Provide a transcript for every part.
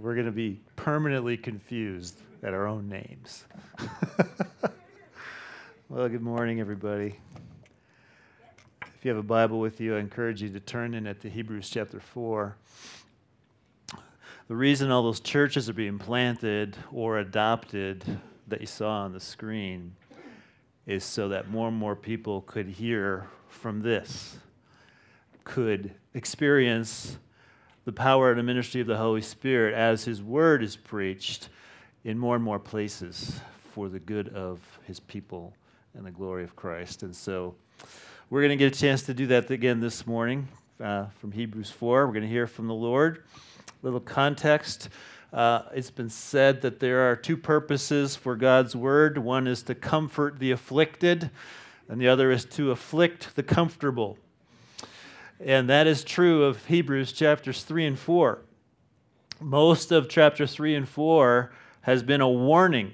we're going to be permanently confused at our own names. well, good morning, everybody. If you have a Bible with you, I encourage you to turn in at the Hebrews chapter 4. The reason all those churches are being planted or adopted that you saw on the screen is so that more and more people could hear from this, could experience the power and the ministry of the Holy Spirit as His Word is preached in more and more places for the good of His people and the glory of Christ. And so, we're going to get a chance to do that again this morning uh, from Hebrews 4. We're going to hear from the Lord. A Little context. Uh, it's been said that there are two purposes for God's word one is to comfort the afflicted, and the other is to afflict the comfortable. And that is true of Hebrews chapters 3 and 4. Most of chapter 3 and 4 has been a warning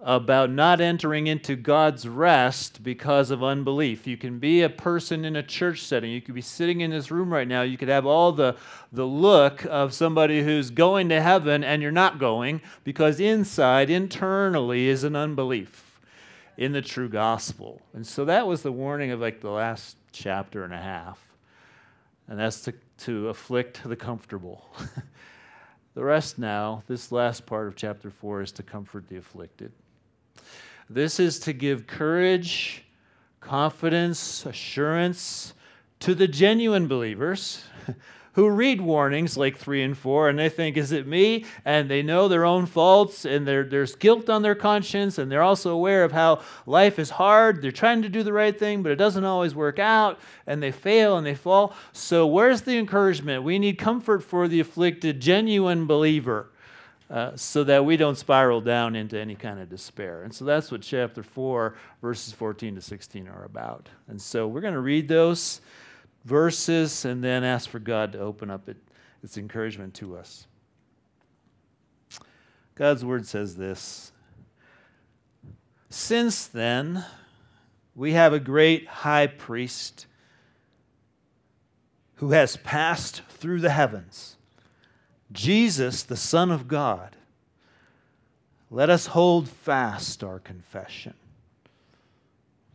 about not entering into God's rest because of unbelief. You can be a person in a church setting. You could be sitting in this room right now. You could have all the, the look of somebody who's going to heaven and you're not going because inside, internally, is an unbelief in the true gospel. And so that was the warning of like the last chapter and a half. And that's to, to afflict the comfortable. the rest now, this last part of chapter 4, is to comfort the afflicted. This is to give courage, confidence, assurance to the genuine believers who read warnings like 3 and 4 and they think, is it me? And they know their own faults and there's guilt on their conscience and they're also aware of how life is hard. They're trying to do the right thing, but it doesn't always work out and they fail and they fall. So, where's the encouragement? We need comfort for the afflicted, genuine believer. Uh, so that we don't spiral down into any kind of despair. And so that's what chapter 4, verses 14 to 16 are about. And so we're going to read those verses and then ask for God to open up it, its encouragement to us. God's word says this Since then, we have a great high priest who has passed through the heavens Jesus, the Son of God, let us hold fast our confession.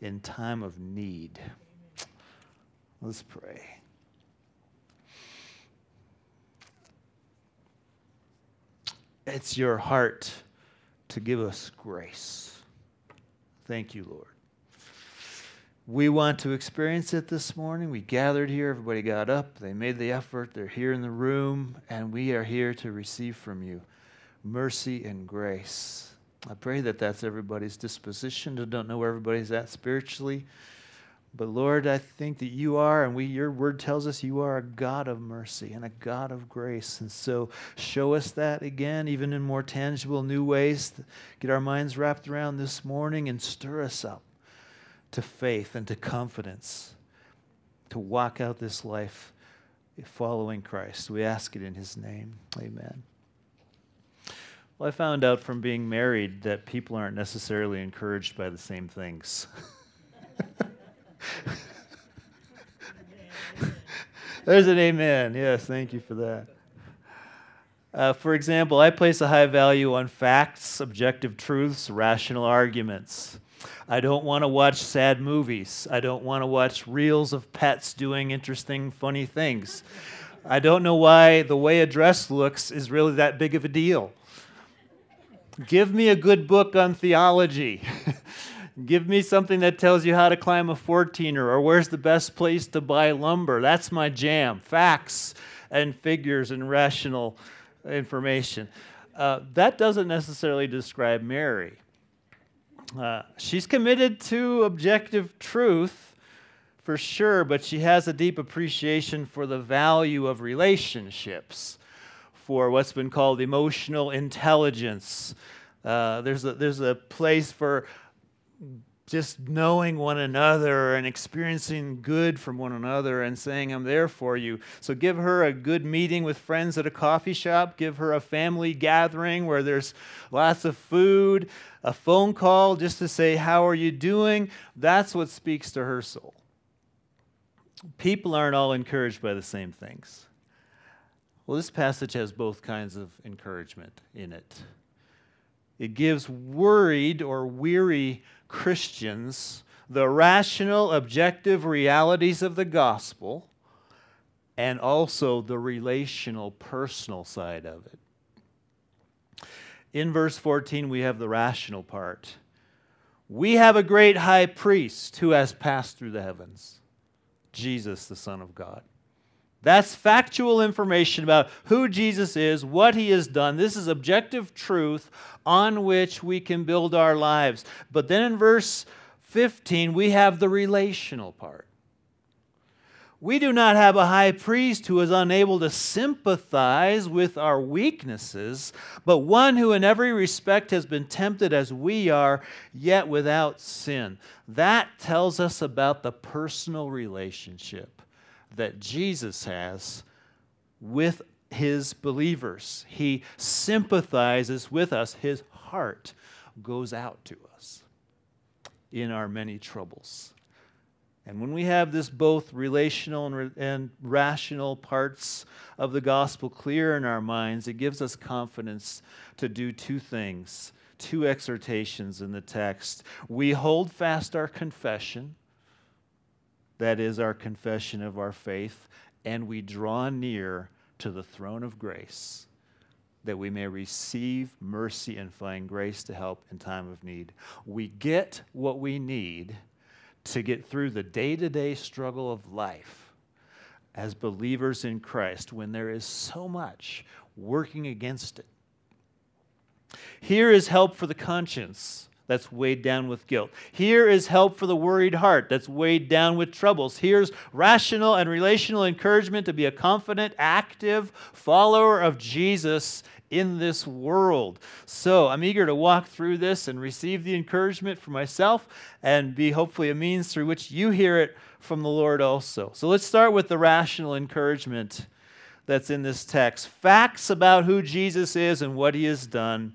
in time of need. Let's pray. It's your heart to give us grace. Thank you, Lord. We want to experience it this morning. We gathered here, everybody got up, they made the effort, they're here in the room, and we are here to receive from you mercy and grace. I pray that that's everybody's disposition. I don't know where everybody's at spiritually. But Lord, I think that you are, and we, your word tells us you are a God of mercy and a God of grace. And so show us that again, even in more tangible, new ways. Get our minds wrapped around this morning and stir us up to faith and to confidence to walk out this life following Christ. We ask it in his name. Amen. Well, I found out from being married that people aren't necessarily encouraged by the same things. There's an amen. Yes, thank you for that. Uh, for example, I place a high value on facts, objective truths, rational arguments. I don't want to watch sad movies. I don't want to watch reels of pets doing interesting, funny things. I don't know why the way a dress looks is really that big of a deal. Give me a good book on theology. Give me something that tells you how to climb a 14er or where's the best place to buy lumber. That's my jam. Facts and figures and rational information. Uh, that doesn't necessarily describe Mary. Uh, she's committed to objective truth for sure, but she has a deep appreciation for the value of relationships for what's been called emotional intelligence. Uh, there's, a, there's a place for just knowing one another and experiencing good from one another and saying, I'm there for you. So give her a good meeting with friends at a coffee shop. Give her a family gathering where there's lots of food, a phone call just to say, How are you doing? That's what speaks to her soul. People aren't all encouraged by the same things. Well, this passage has both kinds of encouragement in it. It gives worried or weary Christians the rational, objective realities of the gospel and also the relational, personal side of it. In verse 14, we have the rational part. We have a great high priest who has passed through the heavens, Jesus, the Son of God. That's factual information about who Jesus is, what he has done. This is objective truth on which we can build our lives. But then in verse 15, we have the relational part. We do not have a high priest who is unable to sympathize with our weaknesses, but one who in every respect has been tempted as we are, yet without sin. That tells us about the personal relationship that Jesus has with his believers. He sympathizes with us, his heart goes out to us in our many troubles. And when we have this both relational and, re- and, rational parts of the gospel clear in our minds, it gives us confidence to do two things, two exhortations in the text. We hold fast our confession, that is our confession of our faith, and we draw near to the throne of grace that we may receive mercy and find grace to help in time of need. We get what we need to get through the day to day struggle of life as believers in Christ when there is so much working against it. Here is help for the conscience that's weighed down with guilt. Here is help for the worried heart that's weighed down with troubles. Here's rational and relational encouragement to be a confident, active follower of Jesus in this world. So I'm eager to walk through this and receive the encouragement for myself and be hopefully a means through which you hear it from the Lord also. So let's start with the rational encouragement that's in this text facts about who Jesus is and what he has done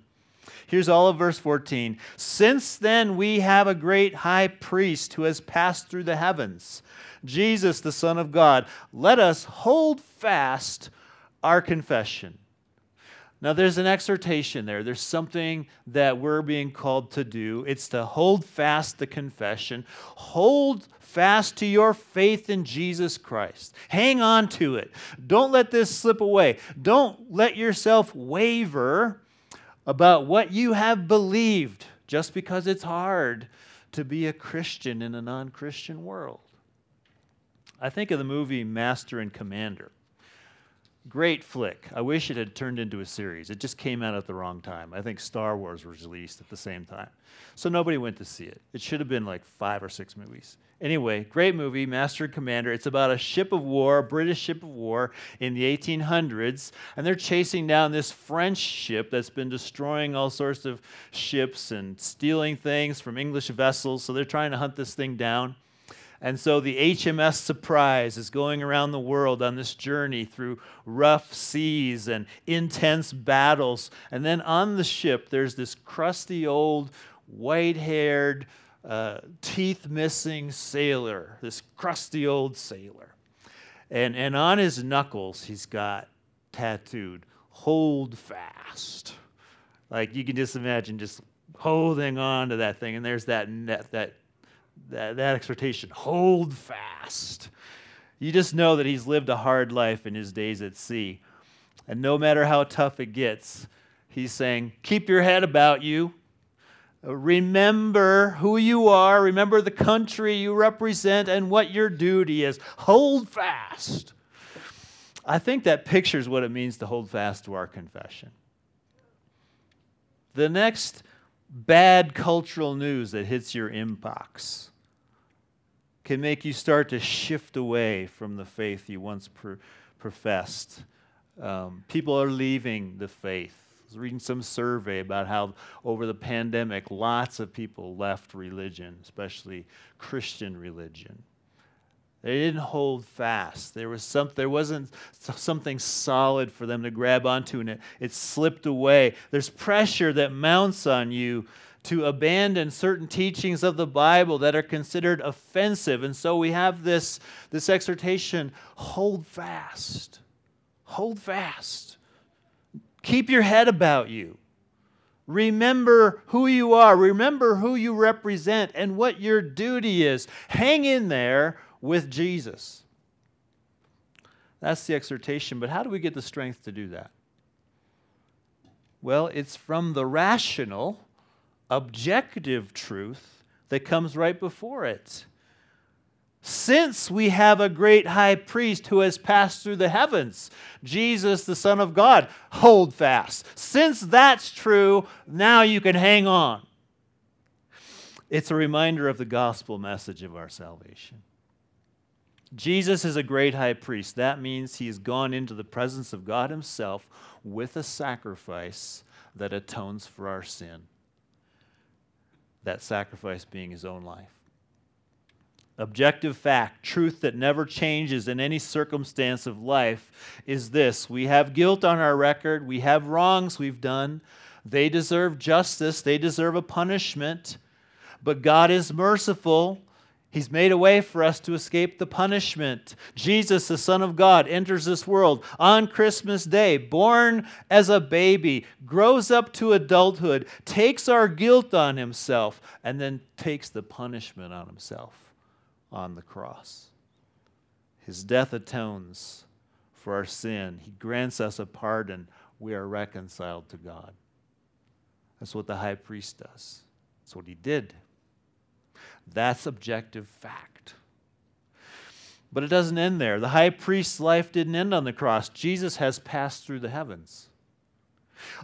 Here's all of verse 14. Since then, we have a great high priest who has passed through the heavens, Jesus, the Son of God. Let us hold fast our confession. Now, there's an exhortation there. There's something that we're being called to do. It's to hold fast the confession. Hold fast to your faith in Jesus Christ. Hang on to it. Don't let this slip away. Don't let yourself waver about what you have believed just because it's hard to be a Christian in a non Christian world. I think of the movie Master and Commander. Great flick. I wish it had turned into a series. It just came out at the wrong time. I think Star Wars was released at the same time. So nobody went to see it. It should have been like five or six movies. Anyway, great movie, Master and Commander. It's about a ship of war, a British ship of war in the 1800s, and they're chasing down this French ship that's been destroying all sorts of ships and stealing things from English vessels. So they're trying to hunt this thing down. And so the HMS Surprise is going around the world on this journey through rough seas and intense battles. And then on the ship, there's this crusty old, white haired, uh, teeth missing sailor, this crusty old sailor. And, and on his knuckles, he's got tattooed, hold fast. Like you can just imagine just holding on to that thing. And there's that, net, that, that, that exhortation hold fast. You just know that he's lived a hard life in his days at sea. And no matter how tough it gets, he's saying, keep your head about you. Remember who you are, remember the country you represent, and what your duty is. Hold fast. I think that pictures what it means to hold fast to our confession. The next bad cultural news that hits your inbox can make you start to shift away from the faith you once professed Um, people are leaving the faith. I was reading some survey about how over the pandemic, lots of people left religion, especially Christian religion. They didn't hold fast. There was some, there wasn't something solid for them to grab onto, and it, it slipped away. There's pressure that mounts on you to abandon certain teachings of the Bible that are considered offensive. And so we have this, this exhortation hold fast. Hold fast. Keep your head about you. Remember who you are. Remember who you represent and what your duty is. Hang in there with Jesus. That's the exhortation, but how do we get the strength to do that? Well, it's from the rational, objective truth that comes right before it. Since we have a great high priest who has passed through the heavens, Jesus, the Son of God, hold fast. Since that's true, now you can hang on. It's a reminder of the gospel message of our salvation. Jesus is a great high priest. That means he has gone into the presence of God himself with a sacrifice that atones for our sin. That sacrifice being his own life. Objective fact, truth that never changes in any circumstance of life is this we have guilt on our record, we have wrongs we've done. They deserve justice, they deserve a punishment. But God is merciful He's made a way for us to escape the punishment. Jesus, the Son of God, enters this world on Christmas Day, born as a baby, grows up to adulthood, takes our guilt on himself, and then takes the punishment on himself on the cross. His death atones for our sin, He grants us a pardon. We are reconciled to God. That's what the high priest does, that's what he did. That's objective fact. But it doesn't end there. The high priest's life didn't end on the cross. Jesus has passed through the heavens.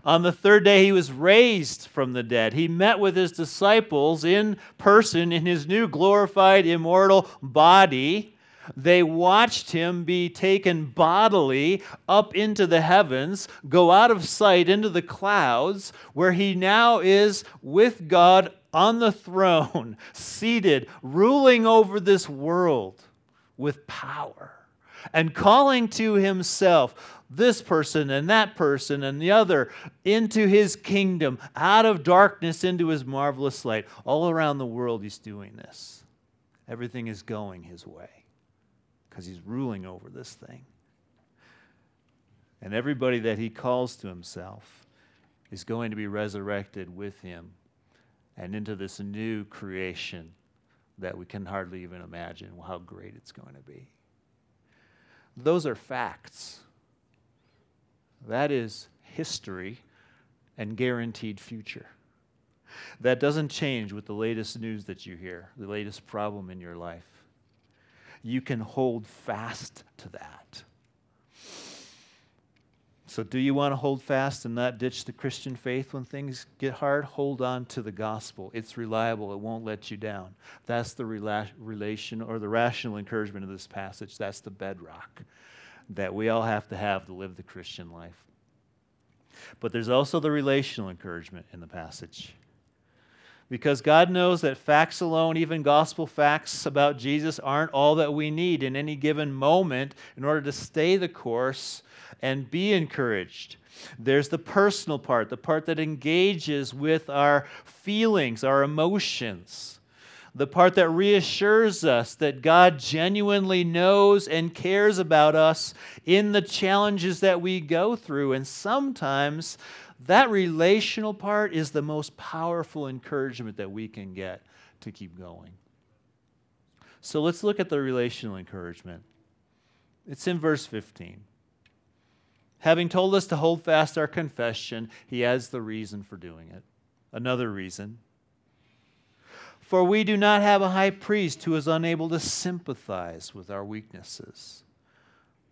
On the third day, he was raised from the dead. He met with his disciples in person in his new glorified, immortal body. They watched him be taken bodily up into the heavens, go out of sight into the clouds, where he now is with God on the throne, seated, ruling over this world with power, and calling to himself this person and that person and the other into his kingdom, out of darkness into his marvelous light. All around the world, he's doing this. Everything is going his way because he's ruling over this thing. And everybody that he calls to himself is going to be resurrected with him and into this new creation that we can hardly even imagine how great it's going to be. Those are facts. That is history and guaranteed future. That doesn't change with the latest news that you hear, the latest problem in your life. You can hold fast to that. So, do you want to hold fast and not ditch the Christian faith when things get hard? Hold on to the gospel. It's reliable, it won't let you down. That's the rela- relation or the rational encouragement of this passage. That's the bedrock that we all have to have to live the Christian life. But there's also the relational encouragement in the passage. Because God knows that facts alone, even gospel facts about Jesus, aren't all that we need in any given moment in order to stay the course and be encouraged. There's the personal part, the part that engages with our feelings, our emotions, the part that reassures us that God genuinely knows and cares about us in the challenges that we go through. And sometimes that relational part is the most powerful encouragement that we can get to keep going. So let's look at the relational encouragement. It's in verse 15. Having told us to hold fast our confession, he adds the reason for doing it. Another reason. For we do not have a high priest who is unable to sympathize with our weaknesses,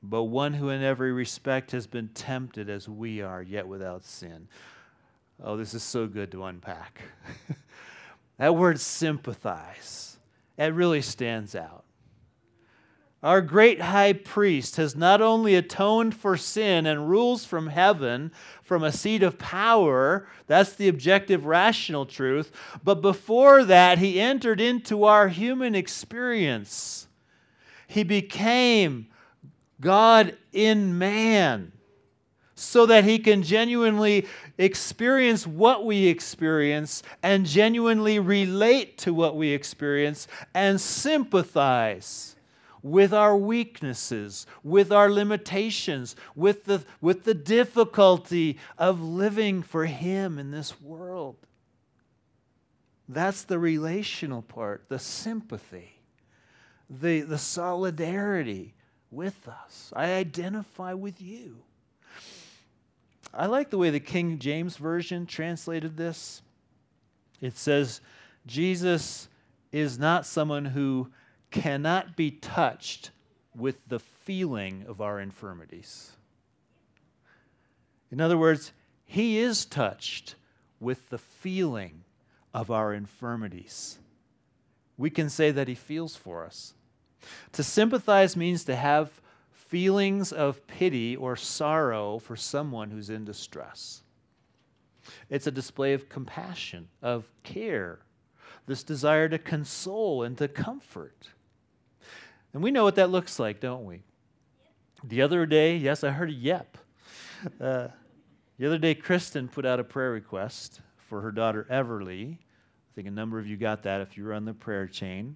but one who in every respect has been tempted as we are, yet without sin. Oh, this is so good to unpack. that word sympathize, it really stands out. Our great high priest has not only atoned for sin and rules from heaven from a seat of power, that's the objective rational truth, but before that, he entered into our human experience. He became God in man so that he can genuinely experience what we experience and genuinely relate to what we experience and sympathize with our weaknesses, with our limitations, with the, with the difficulty of living for Him in this world. That's the relational part, the sympathy, the, the solidarity with us. I identify with you. I like the way the King James Version translated this. It says, Jesus is not someone who cannot be touched with the feeling of our infirmities. In other words, he is touched with the feeling of our infirmities. We can say that he feels for us. To sympathize means to have feelings of pity or sorrow for someone who's in distress. It's a display of compassion, of care, this desire to console and to comfort. And we know what that looks like, don't we? The other day, yes, I heard a yep. Uh, the other day, Kristen put out a prayer request for her daughter Everly. I think a number of you got that if you were on the prayer chain.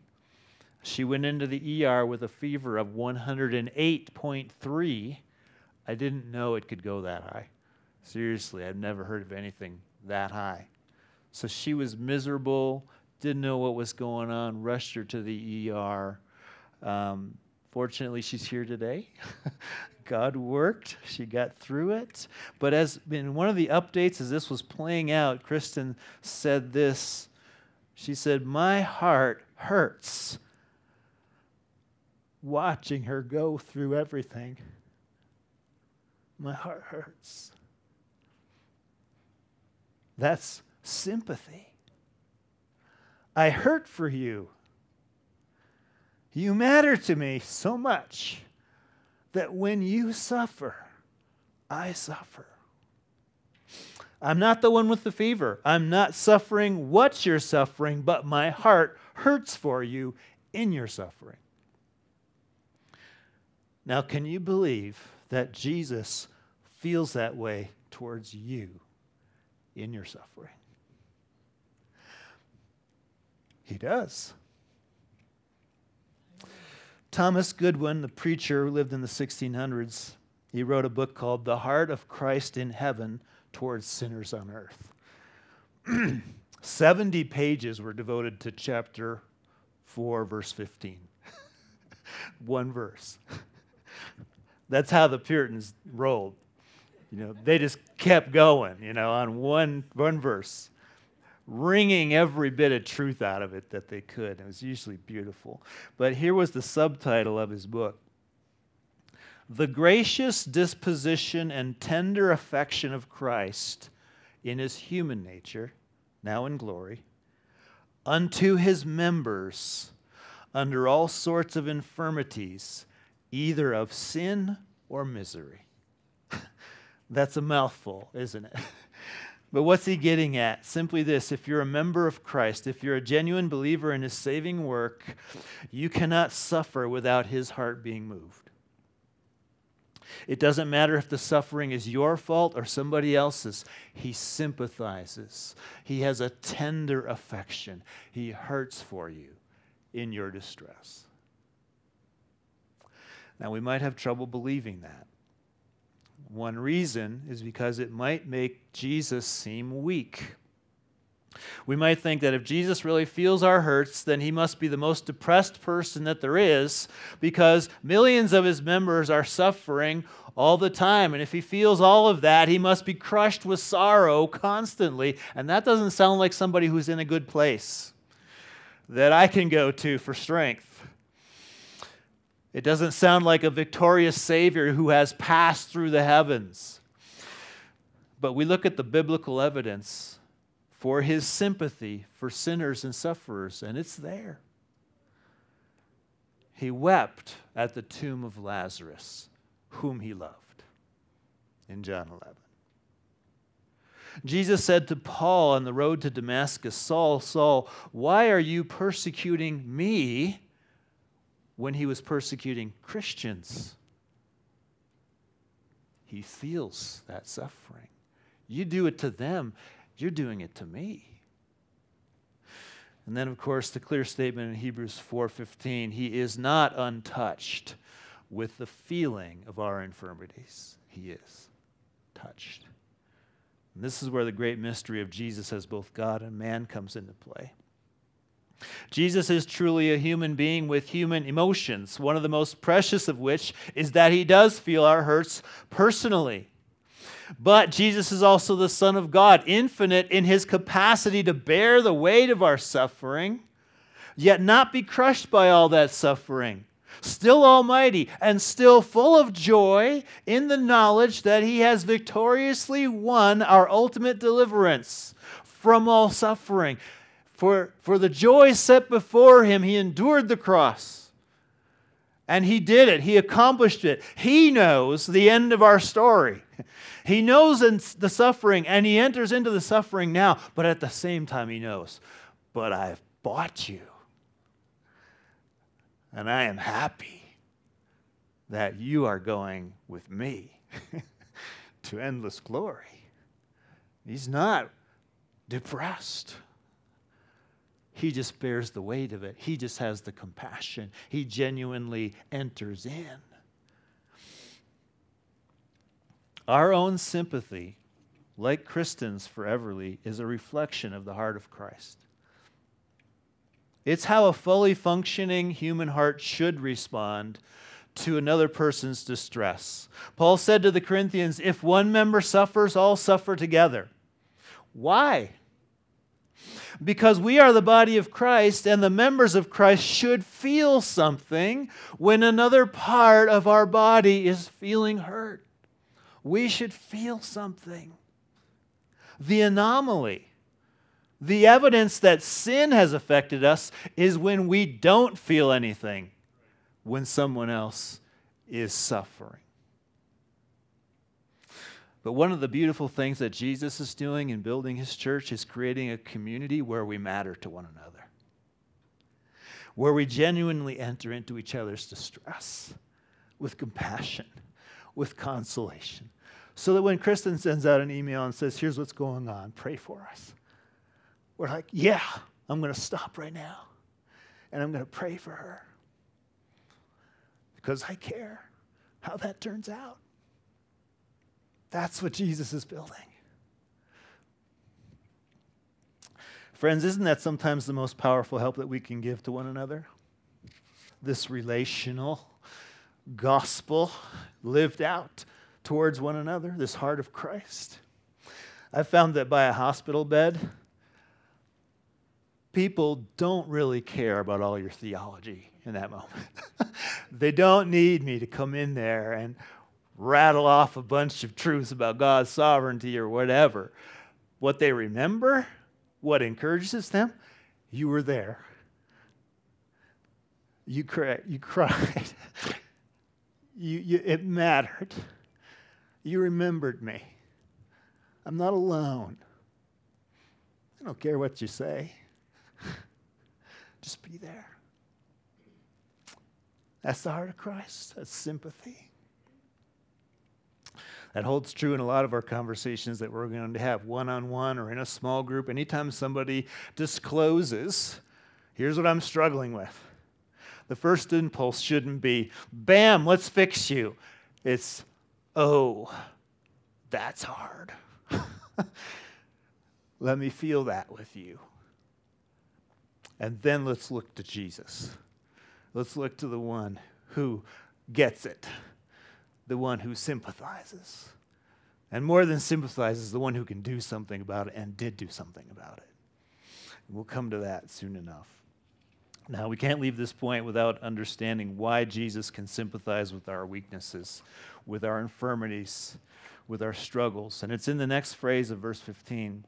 She went into the ER with a fever of 108.3. I didn't know it could go that high. Seriously, I've never heard of anything that high. So she was miserable, didn't know what was going on, rushed her to the ER. Um, fortunately, she's here today. God worked. She got through it. But as in one of the updates, as this was playing out, Kristen said this. She said, My heart hurts watching her go through everything. My heart hurts. That's sympathy. I hurt for you. You matter to me so much that when you suffer, I suffer. I'm not the one with the fever. I'm not suffering what you're suffering, but my heart hurts for you in your suffering. Now, can you believe that Jesus feels that way towards you in your suffering? He does. Thomas Goodwin, the preacher who lived in the 1600s, he wrote a book called The Heart of Christ in Heaven Towards Sinners on Earth. 70 pages were devoted to chapter 4, verse 15. One verse. That's how the Puritans rolled. You know, they just kept going, you know, on one, one verse wringing every bit of truth out of it that they could. It was usually beautiful. But here was the subtitle of his book The Gracious Disposition and Tender Affection of Christ in His Human Nature, now in glory, unto His members under all sorts of infirmities, either of sin or misery. That's a mouthful, isn't it? But what's he getting at? Simply this if you're a member of Christ, if you're a genuine believer in his saving work, you cannot suffer without his heart being moved. It doesn't matter if the suffering is your fault or somebody else's. He sympathizes. He has a tender affection. He hurts for you in your distress. Now, we might have trouble believing that. One reason is because it might make Jesus seem weak. We might think that if Jesus really feels our hurts, then he must be the most depressed person that there is because millions of his members are suffering all the time. And if he feels all of that, he must be crushed with sorrow constantly. And that doesn't sound like somebody who's in a good place that I can go to for strength. It doesn't sound like a victorious Savior who has passed through the heavens. But we look at the biblical evidence for his sympathy for sinners and sufferers, and it's there. he wept at the tomb of Lazarus, whom he loved, in John 11. Jesus said to Paul on the road to Damascus, Saul, Saul, why are you persecuting me when he was persecuting Christians? He feels that suffering. You do it to them, you're doing it to me. And then of course the clear statement in Hebrews 4:15, he is not untouched with the feeling of our infirmities. He is touched. And this is where the great mystery of Jesus as both God and man comes into play. Jesus is truly a human being with human emotions, one of the most precious of which is that he does feel our hurts personally. But Jesus is also the Son of God, infinite in his capacity to bear the weight of our suffering, yet not be crushed by all that suffering. Still almighty and still full of joy in the knowledge that he has victoriously won our ultimate deliverance from all suffering. For, for the joy set before him, he endured the cross. And he did it. He accomplished it. He knows the end of our story. He knows the suffering and he enters into the suffering now, but at the same time, he knows, but I've bought you. And I am happy that you are going with me to endless glory. He's not depressed. He just bears the weight of it. He just has the compassion. He genuinely enters in. Our own sympathy, like Kristen's for Everly, is a reflection of the heart of Christ. It's how a fully functioning human heart should respond to another person's distress. Paul said to the Corinthians, If one member suffers, all suffer together. Why? Because we are the body of Christ, and the members of Christ should feel something when another part of our body is feeling hurt we should feel something. The anomaly, the evidence that sin has affected us is when we don't feel anything when someone else is suffering. But one of the beautiful things that Jesus is doing in building his church is creating a community where we matter to one another, where we genuinely enter into each other's distress with compassion, with consolation, so that when Kristen sends out an email and says, Here's what's going on, pray for us, we're like, Yeah, I'm going to stop right now and I'm going to pray for her because I care how that turns out. That's what Jesus is building. Friends, isn't that sometimes the most powerful help that we can give to one another? This relational gospel lived out towards one another, this heart of Christ. I've found that by a hospital bed, people don't really care about all your theology in that moment. they don't need me to come in there and rattle off a bunch of truths about God's sovereignty or whatever. What they remember, what encourages them, you were there. You, cry, you cried. you, you, it mattered. You remembered me. I'm not alone. I don't care what you say. Just be there. That's the heart of Christ. That's sympathy. That holds true in a lot of our conversations that we're going to have one on one or in a small group. Anytime somebody discloses, here's what I'm struggling with. The first impulse shouldn't be, bam, let's fix you. It's, Oh, that's hard. Let me feel that with you. And then let's look to Jesus. Let's look to the one who gets it, the one who sympathizes. And more than sympathizes, the one who can do something about it and did do something about it. We'll come to that soon enough. Now, we can't leave this point without understanding why Jesus can sympathize with our weaknesses, with our infirmities, with our struggles. And it's in the next phrase of verse 15.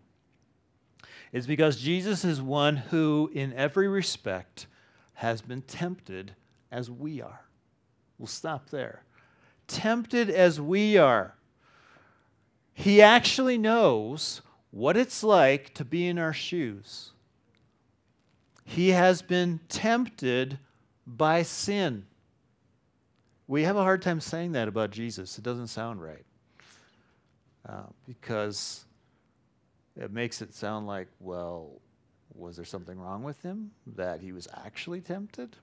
It's because Jesus is one who, in every respect, has been tempted as we are. We'll stop there. Tempted as we are. He actually knows what it's like to be in our shoes. He has been tempted by sin. We have a hard time saying that about Jesus. It doesn't sound right. Uh, because it makes it sound like, well, was there something wrong with him that he was actually tempted?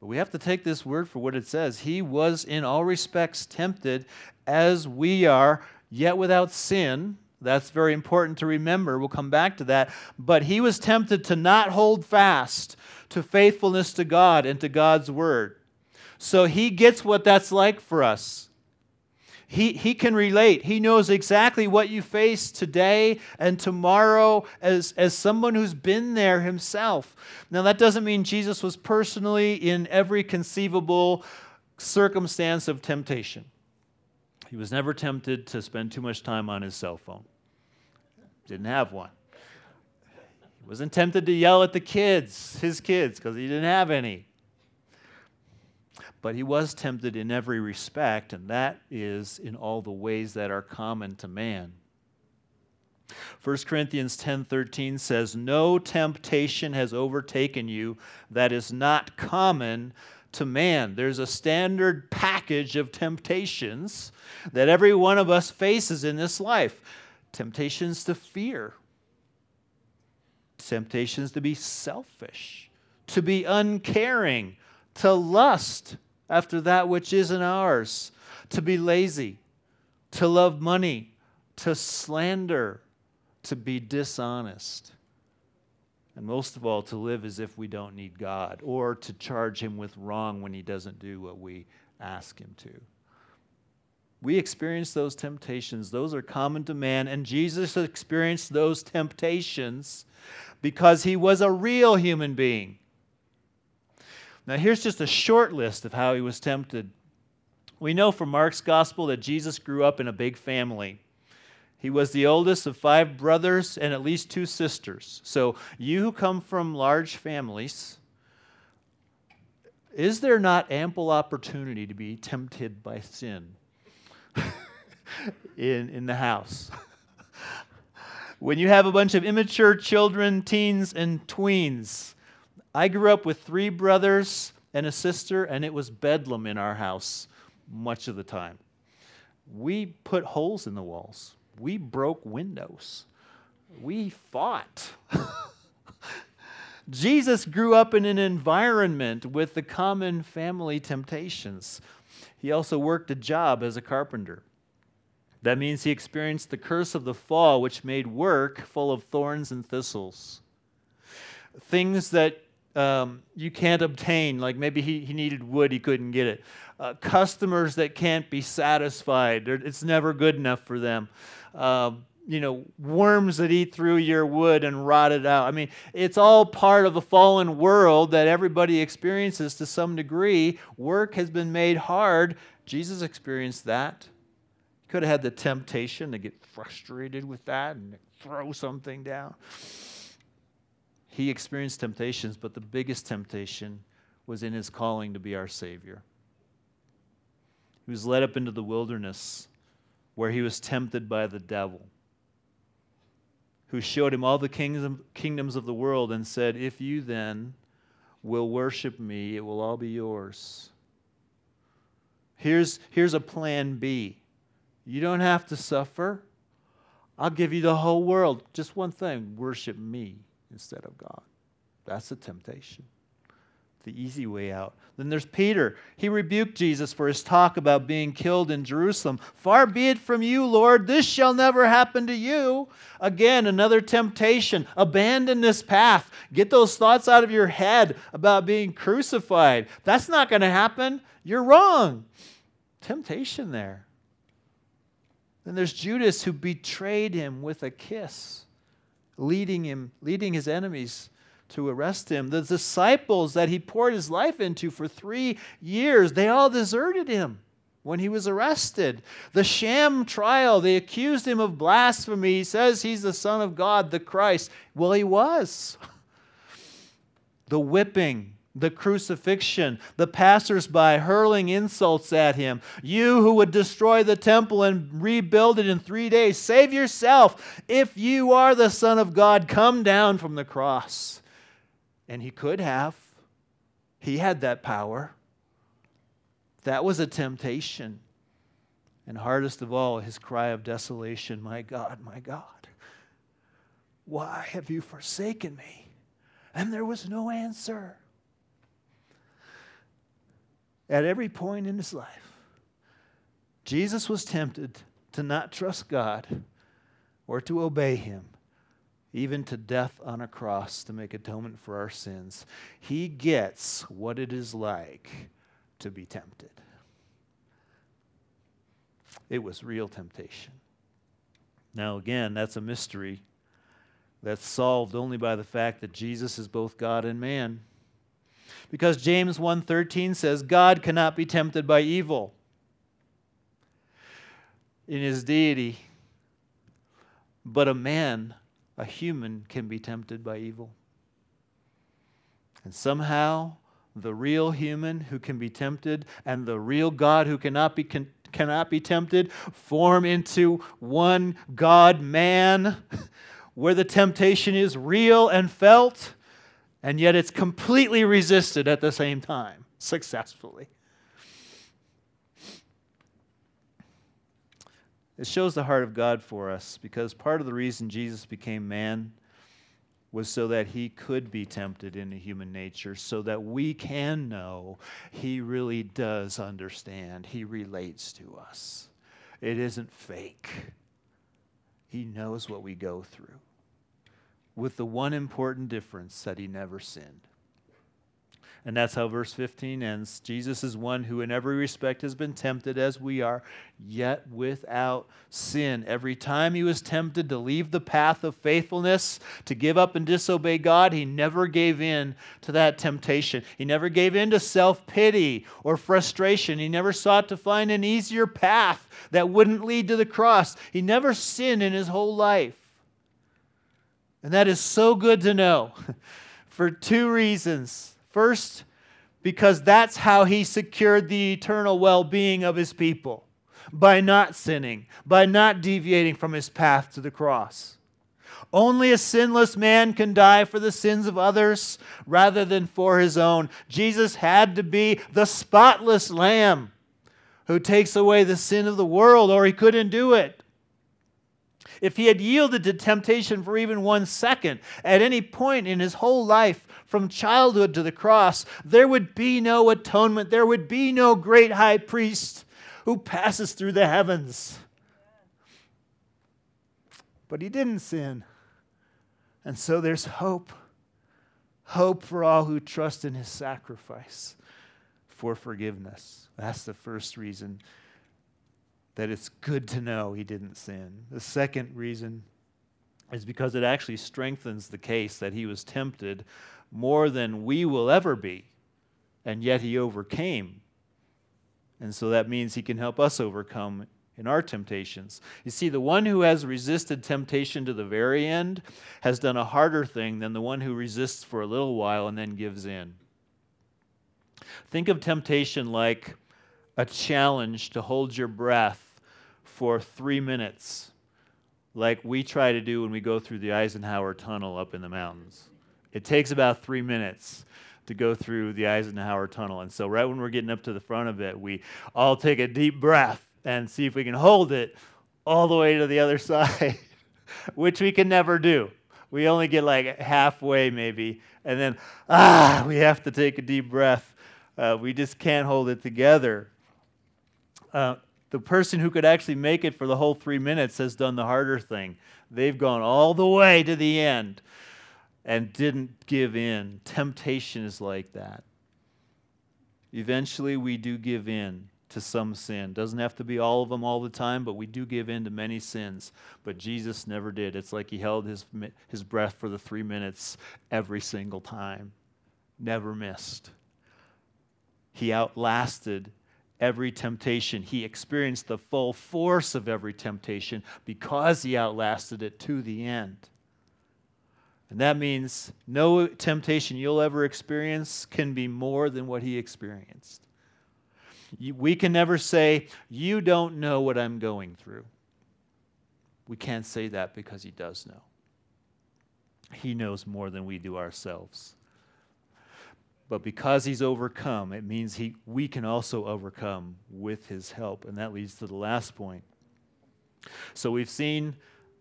But we have to take this word for what it says. He was in all respects tempted as we are, yet without sin. That's very important to remember. We'll come back to that. But he was tempted to not hold fast to faithfulness to God and to God's word. So he gets what that's like for us. He, he can relate. He knows exactly what you face today and tomorrow as, as someone who's been there himself. Now, that doesn't mean Jesus was personally in every conceivable circumstance of temptation. He was never tempted to spend too much time on his cell phone, didn't have one. He wasn't tempted to yell at the kids, his kids, because he didn't have any. But he was tempted in every respect, and that is in all the ways that are common to man. 1 Corinthians 10:13 says, "No temptation has overtaken you that is not common to man." There's a standard package of temptations that every one of us faces in this life. Temptations to fear, temptations to be selfish, to be uncaring, to lust, after that which isn't ours, to be lazy, to love money, to slander, to be dishonest. And most of all, to live as if we don't need God or to charge Him with wrong when He doesn't do what we ask Him to. We experience those temptations. Those are common to man. And Jesus experienced those temptations because He was a real human being. Now, here's just a short list of how he was tempted. We know from Mark's gospel that Jesus grew up in a big family. He was the oldest of five brothers and at least two sisters. So, you who come from large families, is there not ample opportunity to be tempted by sin in, in the house? when you have a bunch of immature children, teens, and tweens, I grew up with three brothers and a sister, and it was bedlam in our house much of the time. We put holes in the walls, we broke windows, we fought. Jesus grew up in an environment with the common family temptations. He also worked a job as a carpenter. That means he experienced the curse of the fall, which made work full of thorns and thistles. Things that um, you can't obtain. Like maybe he, he needed wood, he couldn't get it. Uh, customers that can't be satisfied, it's never good enough for them. Uh, you know, worms that eat through your wood and rot it out. I mean, it's all part of the fallen world that everybody experiences to some degree. Work has been made hard. Jesus experienced that. He could have had the temptation to get frustrated with that and throw something down. He experienced temptations, but the biggest temptation was in his calling to be our Savior. He was led up into the wilderness where he was tempted by the devil, who showed him all the kingdom, kingdoms of the world and said, If you then will worship me, it will all be yours. Here's, here's a plan B. You don't have to suffer. I'll give you the whole world. Just one thing worship me instead of God. That's a temptation. The easy way out. Then there's Peter. He rebuked Jesus for his talk about being killed in Jerusalem. Far be it from you, Lord, this shall never happen to you. Again, another temptation. Abandon this path. Get those thoughts out of your head about being crucified. That's not going to happen. You're wrong. Temptation there. Then there's Judas who betrayed him with a kiss leading him, leading his enemies to arrest him. The disciples that he poured his life into for three years, they all deserted him when he was arrested. The sham trial, they accused him of blasphemy. He says he's the Son of God, the Christ. Well, he was. The whipping, the crucifixion, the passersby hurling insults at him. You who would destroy the temple and rebuild it in three days, save yourself. If you are the Son of God, come down from the cross. And he could have, he had that power. That was a temptation. And hardest of all, his cry of desolation My God, my God, why have you forsaken me? And there was no answer. At every point in his life, Jesus was tempted to not trust God or to obey him, even to death on a cross to make atonement for our sins. He gets what it is like to be tempted. It was real temptation. Now, again, that's a mystery that's solved only by the fact that Jesus is both God and man. Because James 1:13 says God cannot be tempted by evil. In his deity, but a man, a human can be tempted by evil. And somehow the real human who can be tempted and the real God who cannot be con- cannot be tempted form into one God man where the temptation is real and felt, and yet it's completely resisted at the same time, successfully. It shows the heart of God for us because part of the reason Jesus became man was so that he could be tempted in human nature, so that we can know he really does understand. He relates to us. It isn't fake. He knows what we go through, with the one important difference that he never sinned. And that's how verse 15 ends. Jesus is one who, in every respect, has been tempted as we are, yet without sin. Every time he was tempted to leave the path of faithfulness, to give up and disobey God, he never gave in to that temptation. He never gave in to self pity or frustration. He never sought to find an easier path that wouldn't lead to the cross. He never sinned in his whole life. And that is so good to know for two reasons. First, because that's how he secured the eternal well being of his people by not sinning, by not deviating from his path to the cross. Only a sinless man can die for the sins of others rather than for his own. Jesus had to be the spotless lamb who takes away the sin of the world, or he couldn't do it. If he had yielded to temptation for even one second at any point in his whole life, from childhood to the cross, there would be no atonement. There would be no great high priest who passes through the heavens. But he didn't sin. And so there's hope. Hope for all who trust in his sacrifice for forgiveness. That's the first reason that it's good to know he didn't sin. The second reason is because it actually strengthens the case that he was tempted more than we will ever be, and yet he overcame. And so that means he can help us overcome in our temptations. You see, the one who has resisted temptation to the very end has done a harder thing than the one who resists for a little while and then gives in. Think of temptation like a challenge to hold your breath for three minutes, like we try to do when we go through the Eisenhower Tunnel up in the mountains. It takes about three minutes to go through the Eisenhower Tunnel. And so, right when we're getting up to the front of it, we all take a deep breath and see if we can hold it all the way to the other side, which we can never do. We only get like halfway, maybe, and then, ah, we have to take a deep breath. Uh, we just can't hold it together. Uh, the person who could actually make it for the whole three minutes has done the harder thing. They've gone all the way to the end and didn't give in. Temptation is like that. Eventually, we do give in to some sin. Doesn't have to be all of them all the time, but we do give in to many sins. But Jesus never did. It's like he held his, his breath for the three minutes every single time, never missed. He outlasted every temptation. He experienced the full force of every temptation because he outlasted it to the end. And that means no temptation you'll ever experience can be more than what he experienced. We can never say, You don't know what I'm going through. We can't say that because he does know. He knows more than we do ourselves. But because he's overcome, it means he, we can also overcome with his help. And that leads to the last point. So we've seen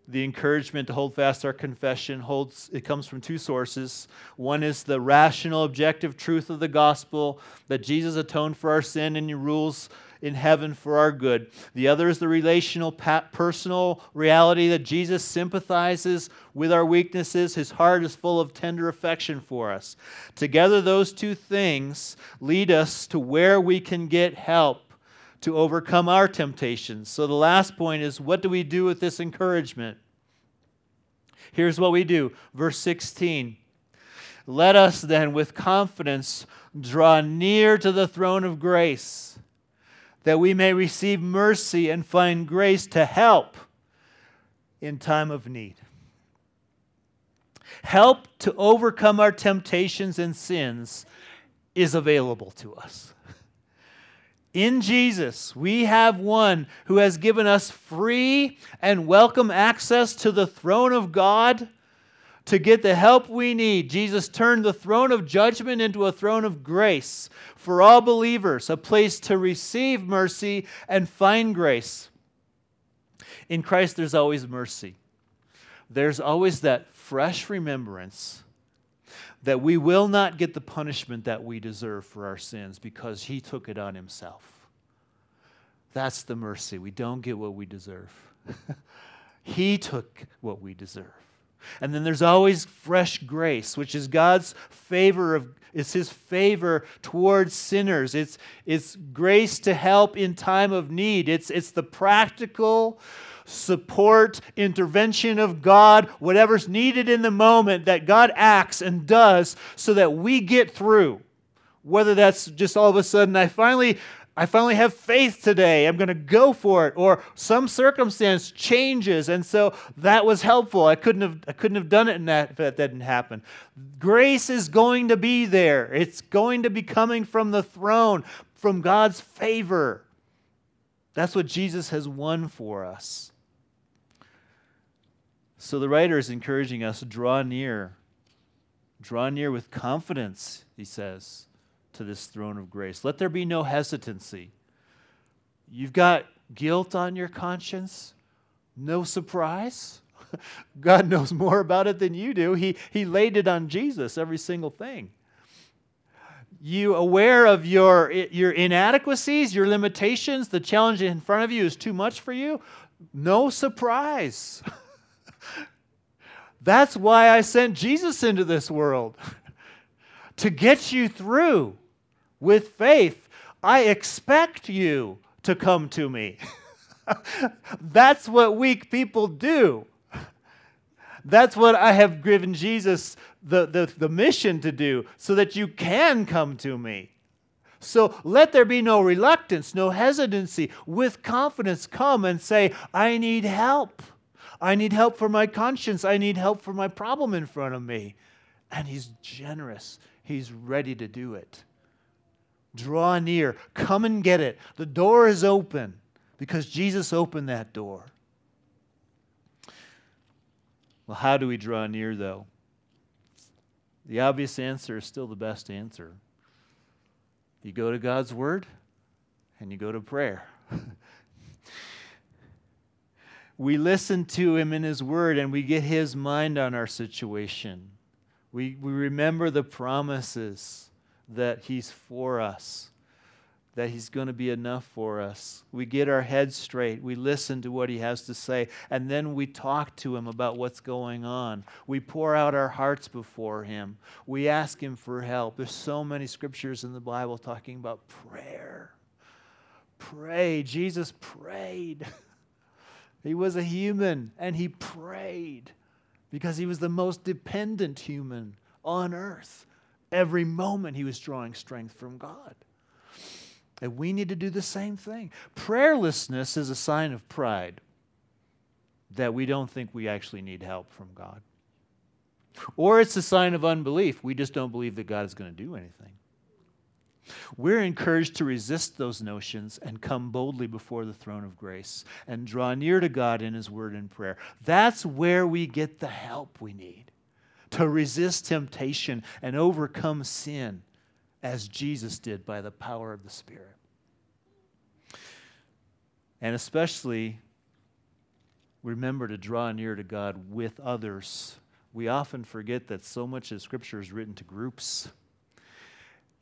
the encouragement to hold fast our confession holds it comes from two sources one is the rational objective truth of the gospel that jesus atoned for our sin and he rules in heaven for our good the other is the relational personal reality that jesus sympathizes with our weaknesses his heart is full of tender affection for us together those two things lead us to where we can get help to overcome our temptations. So the last point is what do we do with this encouragement? Here's what we do. Verse 16. Let us then with confidence draw near to the throne of grace, that we may receive mercy and find grace to help in time of need. Help to overcome our temptations and sins is available to us. In Jesus, we have one who has given us free and welcome access to the throne of God to get the help we need. Jesus turned the throne of judgment into a throne of grace for all believers, a place to receive mercy and find grace. In Christ, there's always mercy. There's always that fresh remembrance that we will not get the punishment that we deserve for our sins because he took it on himself. That's the mercy. We don't get what we deserve. he took what we deserve. And then there's always fresh grace, which is God's favor of it's his favor towards sinners. It's, it's grace to help in time of need. It's, it's the practical support, intervention of God, whatever's needed in the moment that God acts and does so that we get through. Whether that's just all of a sudden, I finally, I finally have faith today. I'm going to go for it. Or some circumstance changes, and so that was helpful. I couldn't have, I couldn't have done it that if that didn't happen. Grace is going to be there. It's going to be coming from the throne, from God's favor. That's what Jesus has won for us. So the writer is encouraging us to draw near. Draw near with confidence, he says, to this throne of grace. Let there be no hesitancy. You've got guilt on your conscience? No surprise. God knows more about it than you do. He, he laid it on Jesus, every single thing. You aware of your, your inadequacies, your limitations, the challenge in front of you is too much for you? No surprise. That's why I sent Jesus into this world to get you through with faith. I expect you to come to me. That's what weak people do. That's what I have given Jesus the, the, the mission to do, so that you can come to me. So let there be no reluctance, no hesitancy. With confidence, come and say, I need help. I need help for my conscience. I need help for my problem in front of me. And He's generous, He's ready to do it. Draw near, come and get it. The door is open because Jesus opened that door. Well, how do we draw near, though? The obvious answer is still the best answer. You go to God's Word and you go to prayer. we listen to him in his word and we get his mind on our situation. We, we remember the promises that he's for us, that he's going to be enough for us. We get our heads straight. We listen to what he has to say, and then we talk to him about what's going on. We pour out our hearts before him. We ask him for help. There's so many scriptures in the Bible talking about prayer. Pray. Jesus prayed. He was a human and he prayed because he was the most dependent human on earth. Every moment he was drawing strength from God. And we need to do the same thing. Prayerlessness is a sign of pride that we don't think we actually need help from God. Or it's a sign of unbelief. We just don't believe that God is going to do anything. We're encouraged to resist those notions and come boldly before the throne of grace and draw near to God in His Word and prayer. That's where we get the help we need to resist temptation and overcome sin as Jesus did by the power of the Spirit. And especially, remember to draw near to God with others. We often forget that so much of Scripture is written to groups.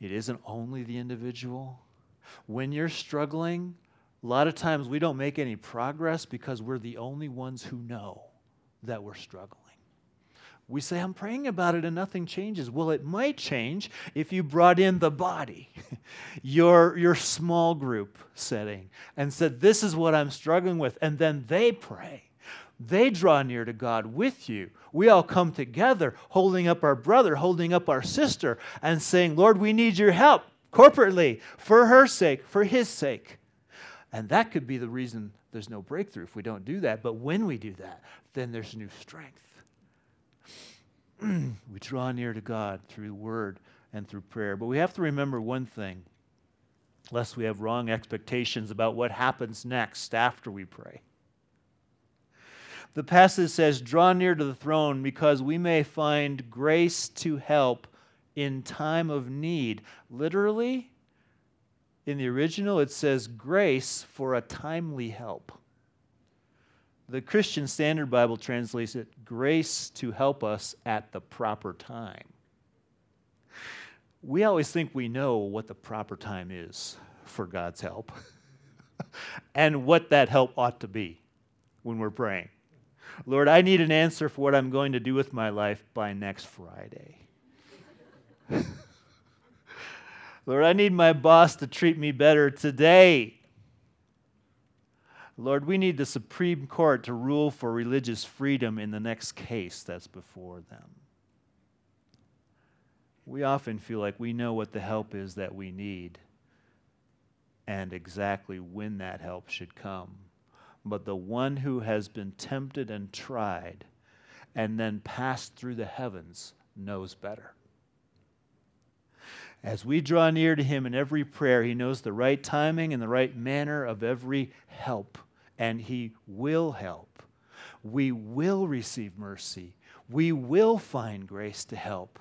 It isn't only the individual. When you're struggling, a lot of times we don't make any progress because we're the only ones who know that we're struggling. We say, I'm praying about it and nothing changes. Well, it might change if you brought in the body, your, your small group setting, and said, This is what I'm struggling with. And then they pray. They draw near to God with you. We all come together, holding up our brother, holding up our sister, and saying, Lord, we need your help corporately for her sake, for his sake. And that could be the reason there's no breakthrough if we don't do that. But when we do that, then there's new strength. we draw near to God through word and through prayer. But we have to remember one thing, lest we have wrong expectations about what happens next after we pray. The passage says, Draw near to the throne because we may find grace to help in time of need. Literally, in the original, it says grace for a timely help. The Christian Standard Bible translates it grace to help us at the proper time. We always think we know what the proper time is for God's help and what that help ought to be when we're praying. Lord, I need an answer for what I'm going to do with my life by next Friday. Lord, I need my boss to treat me better today. Lord, we need the Supreme Court to rule for religious freedom in the next case that's before them. We often feel like we know what the help is that we need and exactly when that help should come. But the one who has been tempted and tried and then passed through the heavens knows better. As we draw near to him in every prayer, he knows the right timing and the right manner of every help and He will help. We will receive mercy. We will find grace to help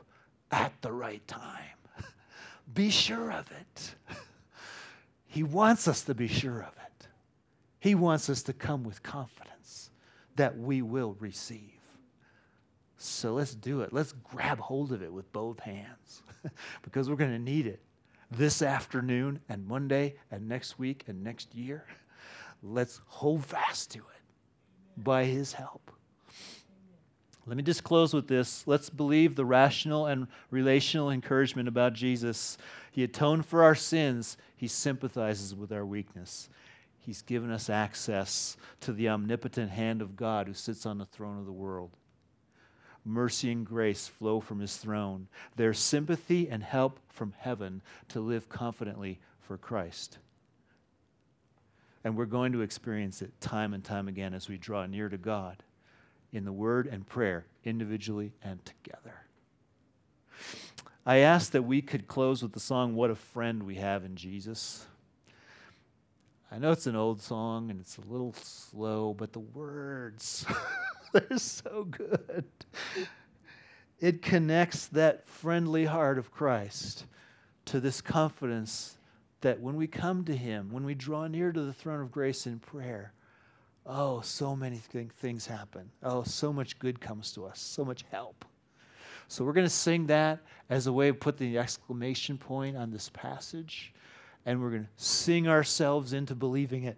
at the right time. Be sure of it. He wants us to be sure of it. He wants us to come with confidence that we will receive. So let's do it. Let's grab hold of it with both hands because we're going to need it this afternoon and Monday and next week and next year. Let's hold fast to it by his help. Let me just close with this. Let's believe the rational and relational encouragement about Jesus. He atoned for our sins, He sympathizes with our weakness. He's given us access to the omnipotent hand of God who sits on the throne of the world. Mercy and grace flow from His throne. There's sympathy and help from heaven to live confidently for Christ. And we're going to experience it time and time again as we draw near to God in the word and prayer, individually and together. I asked that we could close with the song, What a Friend We Have in Jesus. I know it's an old song and it's a little slow, but the words, they're so good. It connects that friendly heart of Christ to this confidence that when we come to Him, when we draw near to the throne of grace in prayer, oh, so many th- things happen. Oh, so much good comes to us, so much help. So we're going to sing that as a way of putting the exclamation point on this passage, and we're going to sing ourselves into believing it.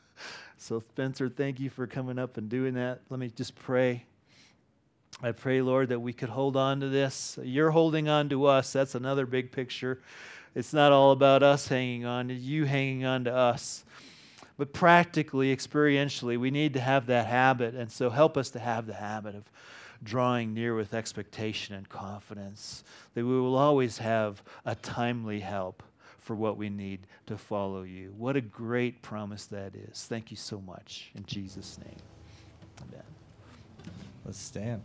so, Spencer, thank you for coming up and doing that. Let me just pray. I pray, Lord, that we could hold on to this. You're holding on to us. That's another big picture. It's not all about us hanging on, you hanging on to us. But practically, experientially, we need to have that habit. And so help us to have the habit of drawing near with expectation and confidence that we will always have a timely help for what we need to follow you. What a great promise that is. Thank you so much. In Jesus' name. Amen. Let's stand.